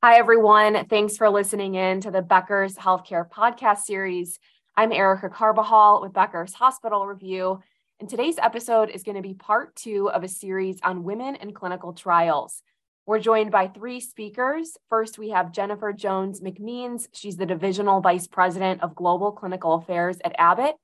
Hi, everyone. Thanks for listening in to the Becker's Healthcare Podcast Series. I'm Erica Carbajal with Becker's Hospital Review. And today's episode is going to be part two of a series on women in clinical trials. We're joined by three speakers. First, we have Jennifer Jones McMeans. She's the Divisional Vice President of Global Clinical Affairs at Abbott.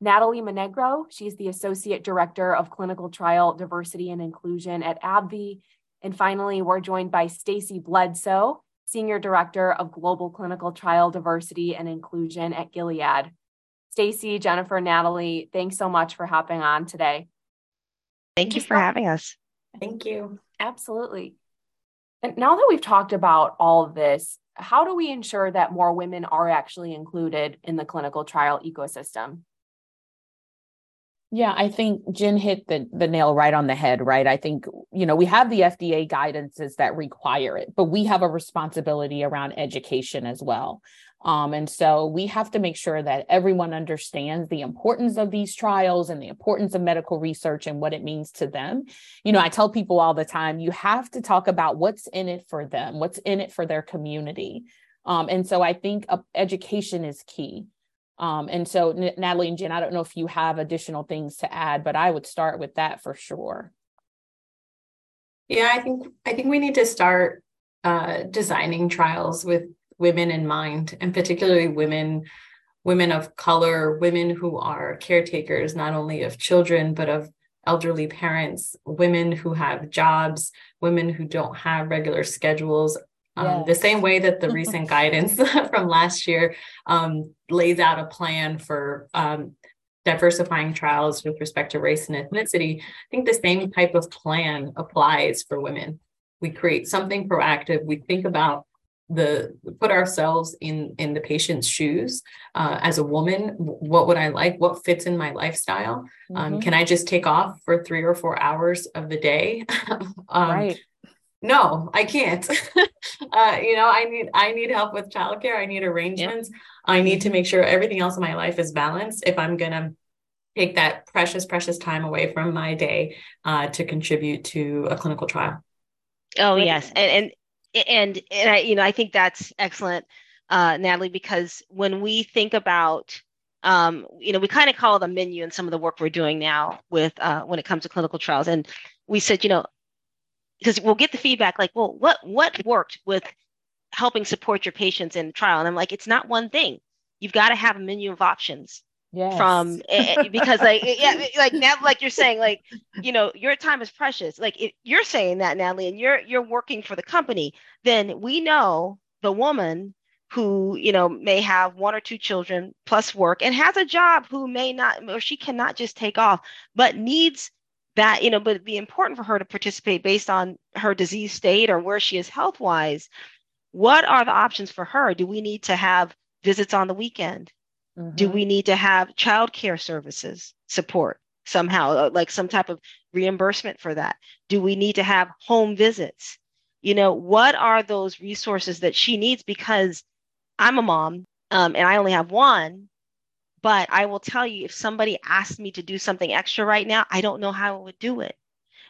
Natalie Monegro, she's the Associate Director of Clinical Trial Diversity and Inclusion at AbbVie. And finally, we're joined by Stacy Bledsoe, Senior Director of Global Clinical Trial Diversity and Inclusion at Gilead. Stacy, Jennifer, Natalie, thanks so much for hopping on today. Thank you for having us. Thank you. Absolutely. And now that we've talked about all of this, how do we ensure that more women are actually included in the clinical trial ecosystem? Yeah, I think Jen hit the, the nail right on the head, right? I think, you know, we have the FDA guidances that require it, but we have a responsibility around education as well. Um, and so we have to make sure that everyone understands the importance of these trials and the importance of medical research and what it means to them. You know, I tell people all the time, you have to talk about what's in it for them, what's in it for their community. Um, and so I think uh, education is key. Um, and so, N- Natalie and Jen, I don't know if you have additional things to add, but I would start with that for sure. Yeah, I think I think we need to start uh, designing trials with women in mind, and particularly women women of color, women who are caretakers not only of children but of elderly parents, women who have jobs, women who don't have regular schedules, um, yes. The same way that the recent guidance from last year um, lays out a plan for um, diversifying trials with respect to race and ethnicity, I think the same type of plan applies for women. We create something proactive. We think about the put ourselves in in the patient's shoes uh, as a woman what would i like what fits in my lifestyle um, mm-hmm. um, can i just take off for three or four hours of the day um, right no i can't. Uh, you know i need i need help with childcare. I need arrangements. Yeah. i need to make sure everything else in my life is balanced if i'm gonna take that precious precious time away from my day uh, to contribute to a clinical trial. Oh yes. And and and, and I, you know i think that's excellent uh, natalie because when we think about um, you know we kind of call the menu and some of the work we're doing now with uh, when it comes to clinical trials. And we said you know because we'll get the feedback like, well, what what worked with helping support your patients in the trial? And I'm like, it's not one thing. You've got to have a menu of options. Yes. From eh, eh, because like eh, yeah like now like you're saying like you know your time is precious like if you're saying that Natalie and you're you're working for the company then we know the woman who you know may have one or two children plus work and has a job who may not or she cannot just take off but needs that you know but it'd be important for her to participate based on her disease state or where she is health wise what are the options for her? Do we need to have visits on the weekend? Mm-hmm. do we need to have child care services support somehow uh, like some type of reimbursement for that? Do we need to have home visits? You know what are those resources that she needs? Because i'm a mom um, and i only have one but I will tell you, if somebody asked me to do something extra right now, I don't know how I would do it.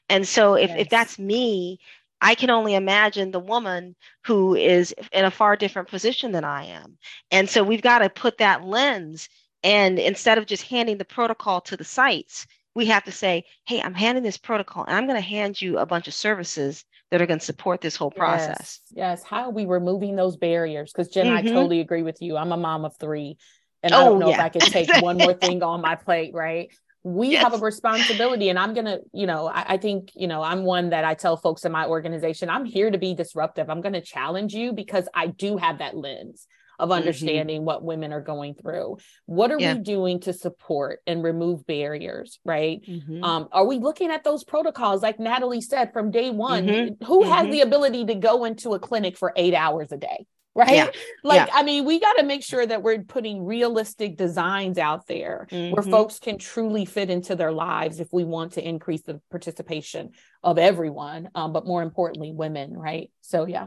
And so if, yes. if that's me, I can only imagine the woman who is in a far different position than I am. And so we've got to put that lens. And instead of just handing the protocol to the sites, we have to say, hey, I'm handing this protocol and I'm going to hand you a bunch of services that are going to support this whole process. Yes. yes. How are we removing those barriers? Because Jen, mm-hmm. I totally agree with you. I'm a mom of three. And oh, I don't know yeah. if I could take one more thing on my plate, right? We yes. have a responsibility, and I'm gonna, you know, I, I, think, you know, I'm one that I tell folks in my organization, I'm here to be disruptive. I'm gonna challenge you because I do have that lens of mm-hmm. understanding mm-hmm. what women are going through. What are yeah. we doing to support and remove barriers, right? Mm-hmm. Um, are we looking at those protocols, like Natalie said from day one? Mm-hmm. Who has mm-hmm. the ability to go into a clinic for eight hours a day? Right yeah. like yeah. i mean we got to make sure that we're putting realistic designs out there mm-hmm. where folks can truly fit into their lives if we want to increase the participation of everyone um, but more importantly women right so yeah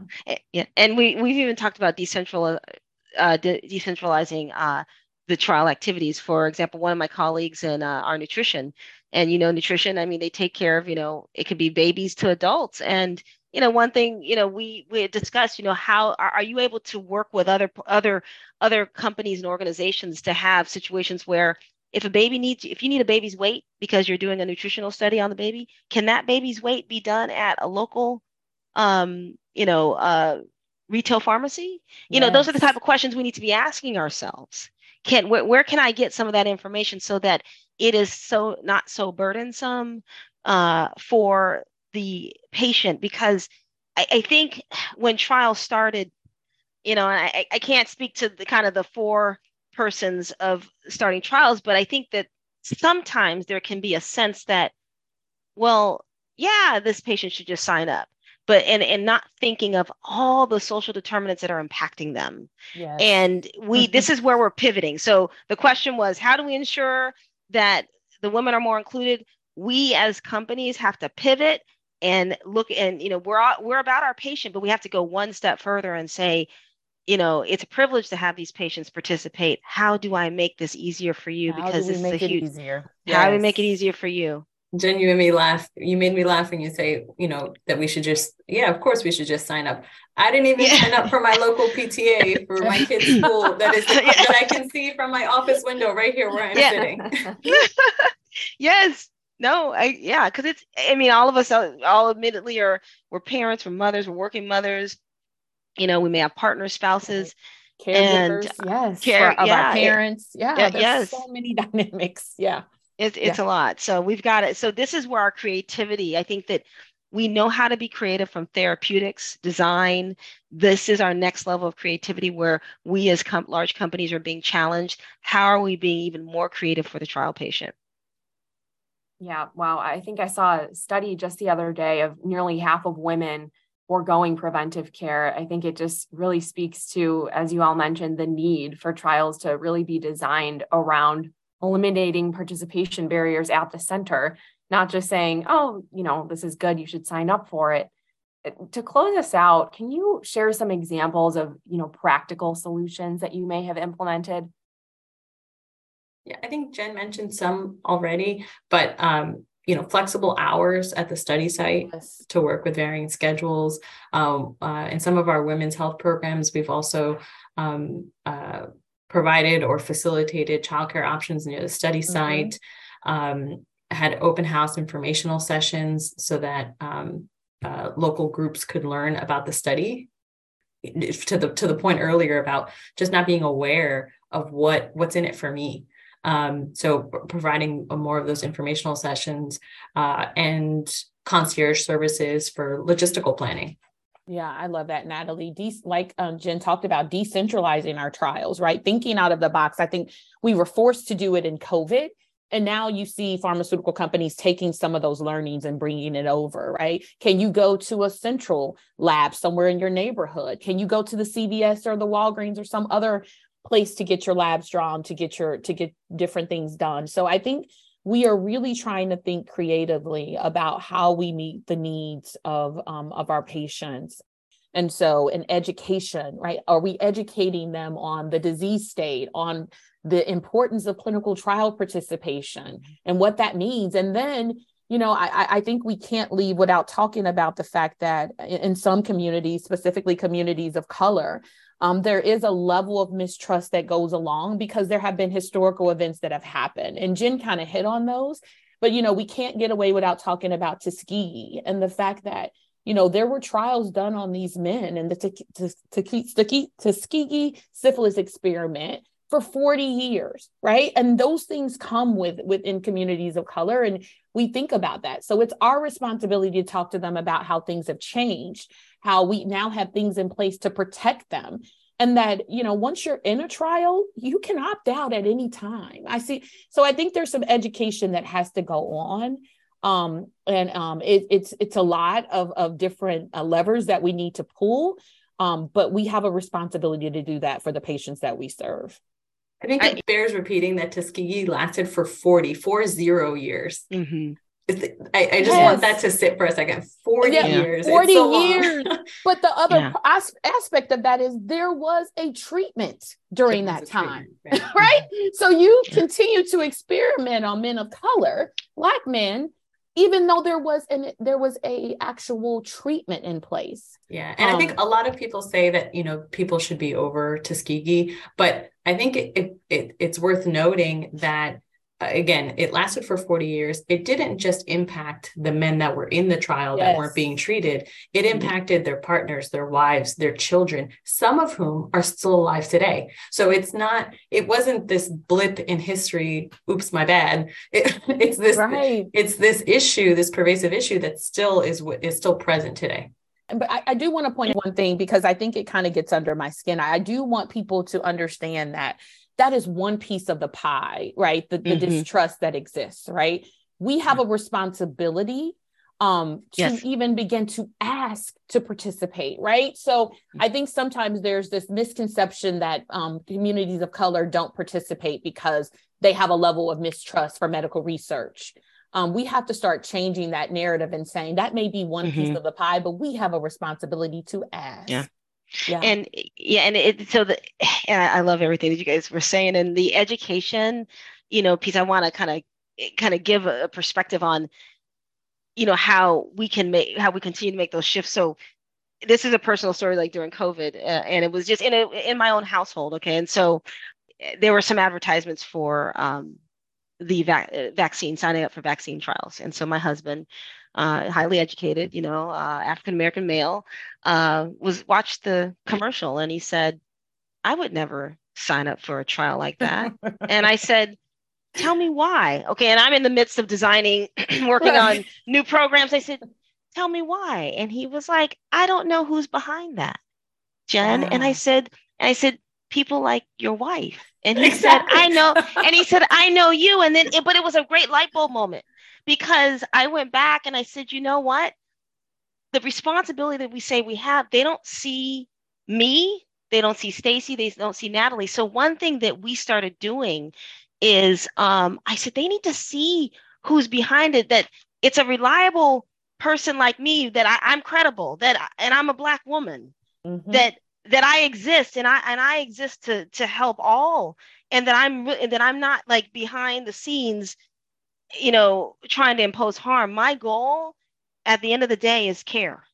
yeah and we we've even talked about decentral uh, de- decentralizing uh, the trial activities for example one of my colleagues in uh, our nutrition and you know nutrition i mean they take care of you know it could be babies to adults and you know one thing you know we we discussed you know how are, are you able to work with other other other companies and organizations to have situations where if a baby needs if you need a baby's weight because you're doing a nutritional study on the baby can that baby's weight be done at a local um you know uh retail pharmacy you yes. know those are the type of questions we need to be asking ourselves can where, where can i get some of that information so that it is so not so burdensome uh, for the patient because I, I, think when trials started, you know, and I, I can't speak to the kind of the four persons of starting trials, but I think that sometimes there can be a sense that, well, yeah, this patient should just sign up but and and not thinking of all the social determinants that are impacting them. Yes. and we mm-hmm. this is where we're pivoting. So the question was how do we ensure that the women are more included? We as companies have to pivot and look and you know we're all, we're about our patient but we have to go one step further and say you know it's a privilege to have these patients participate how do i make this easier for you how because it's a huge easier how do we make it easier for you Jen, you made me laugh. You made me laugh when you say, you know, that we should just, yeah, of course we should just sign up. I didn't even yeah. sign up for my local PTA for my kid's school that is yeah. that I can see from my office window right here where I'm yeah. sitting. yes. No, I yeah, because it's I mean, all of us uh, all admittedly are we're parents, we're mothers, we're working mothers. You know, we may have partners, spouses. Caregivers, and, yes, care, for, of yeah, our parents. Yeah, yeah yes. so many dynamics. Yeah. It's it's yeah. a lot. So we've got it. So this is where our creativity, I think that we know how to be creative from therapeutics, design. This is our next level of creativity where we as com- large companies are being challenged. How are we being even more creative for the trial patient? Yeah, wow. I think I saw a study just the other day of nearly half of women foregoing preventive care. I think it just really speaks to, as you all mentioned, the need for trials to really be designed around eliminating participation barriers at the center, not just saying, oh, you know, this is good, you should sign up for it. Uh, to close us out, can you share some examples of, you know, practical solutions that you may have implemented? Yeah, I think Jen mentioned some already, but um, you know, flexible hours at the study site yes. to work with varying schedules. Um, uh, in some of our women's health programs, we've also um, uh, provided or facilitated childcare options near the study mm-hmm. site, um, had open house informational sessions so that um, uh, local groups could learn about the study. To the to the point earlier about just not being aware of what what's in it for me. Um, so providing more of those informational sessions uh, and concierge services for logistical planning. Yeah, I love that, Natalie. De- like um, Jen talked about, decentralizing our trials, right? Thinking out of the box. I think we were forced to do it in COVID. And now you see pharmaceutical companies taking some of those learnings and bringing it over, right? Can you go to a central lab somewhere in your neighborhood? Can you go to the CVS or the Walgreens or some other place to get your labs drawn to get your to get different things done? So I think we are really trying to think creatively about how we meet the needs of um, of our patients and so in education right are we educating them on the disease state on the importance of clinical trial participation and what that means and then you know I, I think we can't leave without talking about the fact that in some communities specifically communities of color um, there is a level of mistrust that goes along because there have been historical events that have happened. And Jen kind of hit on those. But, you know, we can't get away without talking about Tuskegee and the fact that, you know, there were trials done on these men and the Tuskegee syphilis experiment for 40 years right and those things come with within communities of color and we think about that so it's our responsibility to talk to them about how things have changed how we now have things in place to protect them. And that you know once you're in a trial you can opt out at any time. I see so i think there's some education that has to go on. Um and um it, it's it's a lot of of different uh, levers that we need to pull. Um but we have a responsibility to do that for the patients that we serve. I think it bears repeating that tuskegee lasted for 40 four zero years. Mm-hmm. I, I, just yes. want that to sit for a second. 40 yeah. years. 40 so years. but the other yeah. as- aspect of that is there was a treatment during that time, right? right? So you yeah. continue to experiment on men of color, black men, even though there was an there was a actual treatment in place. Yeah. And um, I think um, a lot of people say that, you know, people should be over Tuskegee, but I think it, it, it it's worth noting that again, it lasted for 40 years. It didn't just impact the men that were in the trial yes. that weren't being treated, it mm-hmm. impacted their partners, their wives, their children, some of whom are still alive today. So it's not, it wasn't this blip in history, oops, my bad. It, it's this, right. it's this issue, this pervasive issue that still is is still present today but I, I, do want to point one thing because I think it kind of gets under my skin. I do want people to understand that that is one piece of the pie, right? The, the mm-hmm. distrust that exists, right? We have a responsibility um to yes. even begin to ask to participate right so i think sometimes there's this misconception that um, communities of color don't participate because they have a level of mistrust for medical research um, we have to start changing that narrative and saying that may be one mm-hmm. piece of the pie but we have a responsibility to ask yeah yeah. and yeah and it so the and I, love everything that you guys were saying and the education you know piece i want to kind of kind of give a perspective on you know how we can make how we continue to make those shifts. So this is a personal story like during covid uh, and it was just in a in my own household okay? And so eh, there were some advertisements for um, the uh, vaccine signing up for vaccine trials. And so my husband uh, highly educated, you know, uh, African American male, uh, was watched the commercial and he said, "I would never sign up for a trial like that." and I said, "Tell me why." Okay, and I'm in the midst of designing, working on new programs. I said, "Tell me why." And he was like, "I don't know who's behind that, Jen." And I said, and I said, people like your wife. And he exactly. said, I know. And he said, I know you. And then, it, but it was a great light bulb moment because I went back and I said, you know what? The responsibility that we say we have, they don't see me, they don't see Stacy, they don't see Natalie. So one thing that we started doing is um, I said they need to see who's behind it, that it's a reliable person like me, that I, am credible, that and I'm a black woman, mm-hmm. that that I exist and I and I exist to to help all and that I'm that I'm not like behind the scenes you know, trying to impose harm. My goal at the end of the day is care.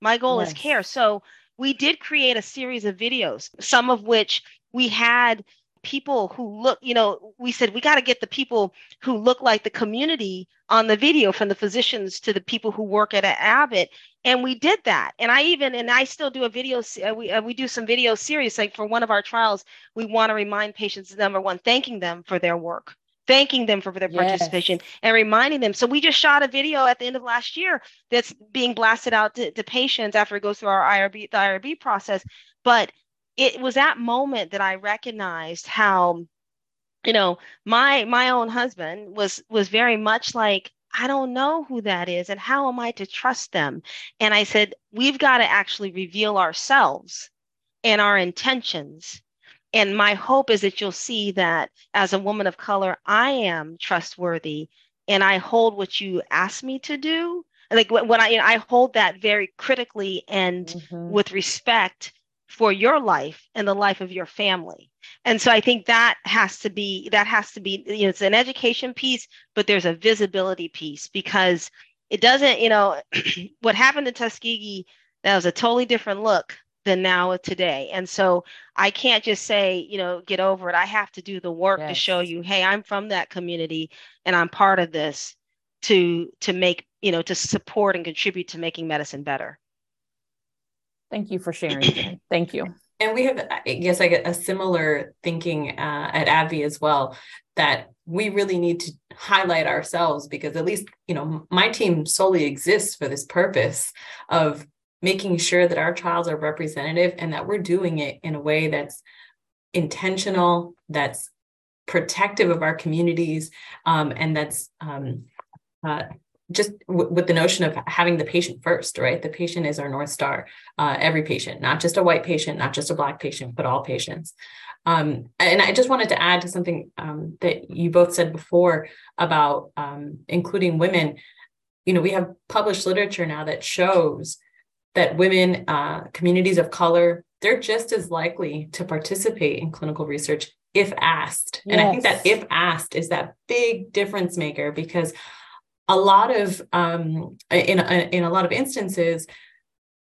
My goal is care. So we did create a series of videos, some of which we had people who look, you know, we said we got to get the people who look like the community on the video from the physicians to the people who work at Abbott. And we did that. And I even, and I still do a video, uh, we, uh, we do some video series. Like for one of our trials, we want to remind patients, number one, thanking them for their work thanking them for their yes. participation and reminding them. So we just shot a video at the end of last year that's being blasted out to, to patients after it goes through our IRB, the IRB process. But it was that moment that I recognized how, you know, my my own husband was was very much like, I don't know who that is and how am I to trust them? And I said, we've got to actually reveal ourselves and our intentions and my hope is that you'll see that as a woman of color, I am trustworthy and I hold what you ask me to do. Like when I, you know, I hold that very critically and mm-hmm. with respect for your life and the life of your family. And so I think that has to be, that has to be, you know, it's an education piece, but there's a visibility piece because it doesn't, you know, what happened to Tuskegee, that was a totally different look than now of today. And so I can't just say, you know, get over it. I have to do the work yes. to show you, hey, I'm from that community and I'm part of this to to make, you know, to support and contribute to making medicine better. Thank you for sharing. Thank you. And we have, I guess, like a, a similar thinking uh, at AbbVie as well. That we really need to highlight ourselves because at least you know my team solely exists for this purpose of making sure that our trials are representative and that we're doing it in a way that's intentional, that's protective of our communities, um, and that's um, uh, just w- with the notion of having the patient first, right? The patient is our North Star, uh, every patient, not just a white patient, not just a Black patient, but all patients. Um, and I just wanted to add to something um, that you both said before about um, including women. you know, we have published literature now that shows that women, uh, communities of color, they're just as likely to participate in clinical research if asked. Yes. And I think that if asked is that big difference maker because a lot of um, in in a lot of instances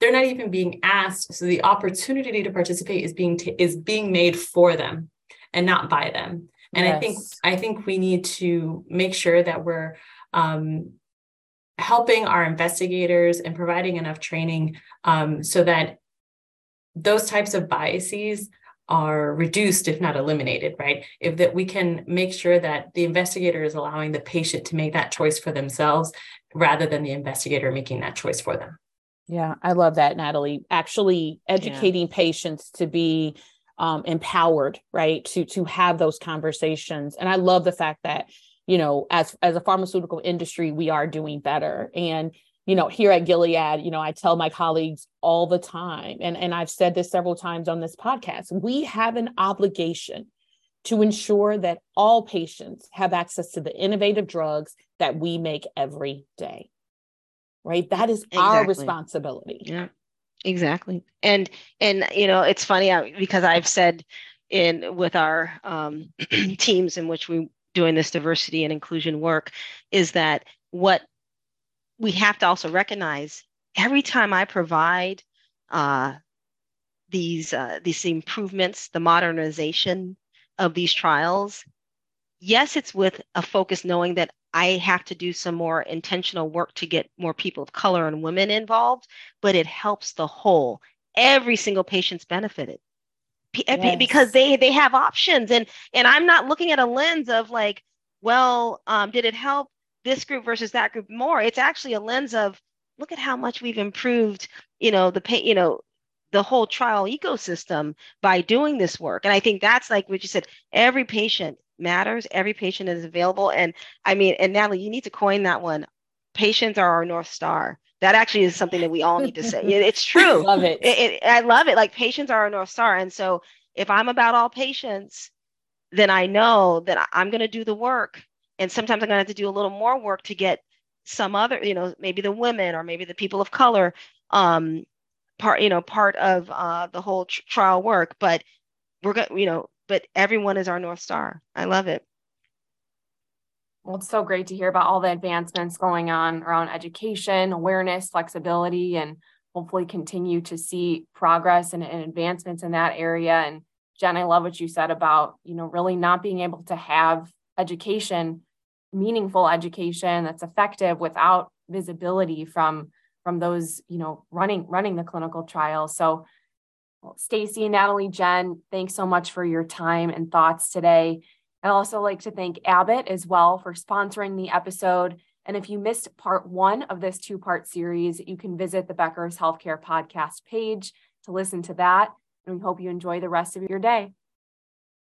they're not even being asked so the opportunity to participate is being t- is being made for them and not by them and yes. i think i think we need to make sure that we're um, helping our investigators and providing enough training um, so that those types of biases are reduced if not eliminated right? If that we can make sure that the investigator is allowing the patient to make that choice for themselves rather than the investigator making that choice for them. Yeah i love that natalie. Actually educating yeah. patients to be um, empowered right? To to have those conversations. And i love the fact that you know as as a pharmaceutical industry we are doing better. And you know here at gilead you know i tell my colleagues all the time and and i've said this several times on this podcast we have an obligation to ensure that all patients have access to the innovative drugs that we make every day right? That is exactly. our responsibility. Yeah exactly. And and you know it's funny because i've said in with our um, teams in which we doing this diversity and inclusion work is that what we have to also recognize every time I provide uh, these uh, these improvements, the modernization of these trials, yes, it's with a focus knowing that I have to do some more intentional work to get more people of color and women involved, but it helps the whole. Every single patient's benefited yes. because they they have options, and and I'm not looking at a lens of like, well, um, did it help this group versus that group more? It's actually a lens of look at how much we've improved you know the pay you know the whole trial ecosystem by doing this work. And i think that's like what you said every patient matters every patient is available. And i mean and natalie you need to coin that one patients are our north star. That actually is something that we all need to say. It's true. love it. It, it i love it. Like patients are our north star. And so if i'm about all patients then i know that i'm going to do the work. And sometimes i'm going to have to do a little more work to get some other you know maybe the women or maybe the people of color um part you know part of uh the whole tr- trial work. But we're going you know but everyone is our north star. I love it well it's so great to hear about all the advancements going on around education awareness flexibility and hopefully continue to see progress and, and advancements in that area. And jen i love what you said about you know really not being able to have education meaningful education that's effective without visibility from from those you know running running the clinical trial. So well, stacy natalie jen thanks so much for your time and thoughts today i'd also like to thank abbott as well for sponsoring the episode. And if you missed part one of this two part series you can visit the becker's healthcare podcast page to listen to that. And we hope you enjoy the rest of your day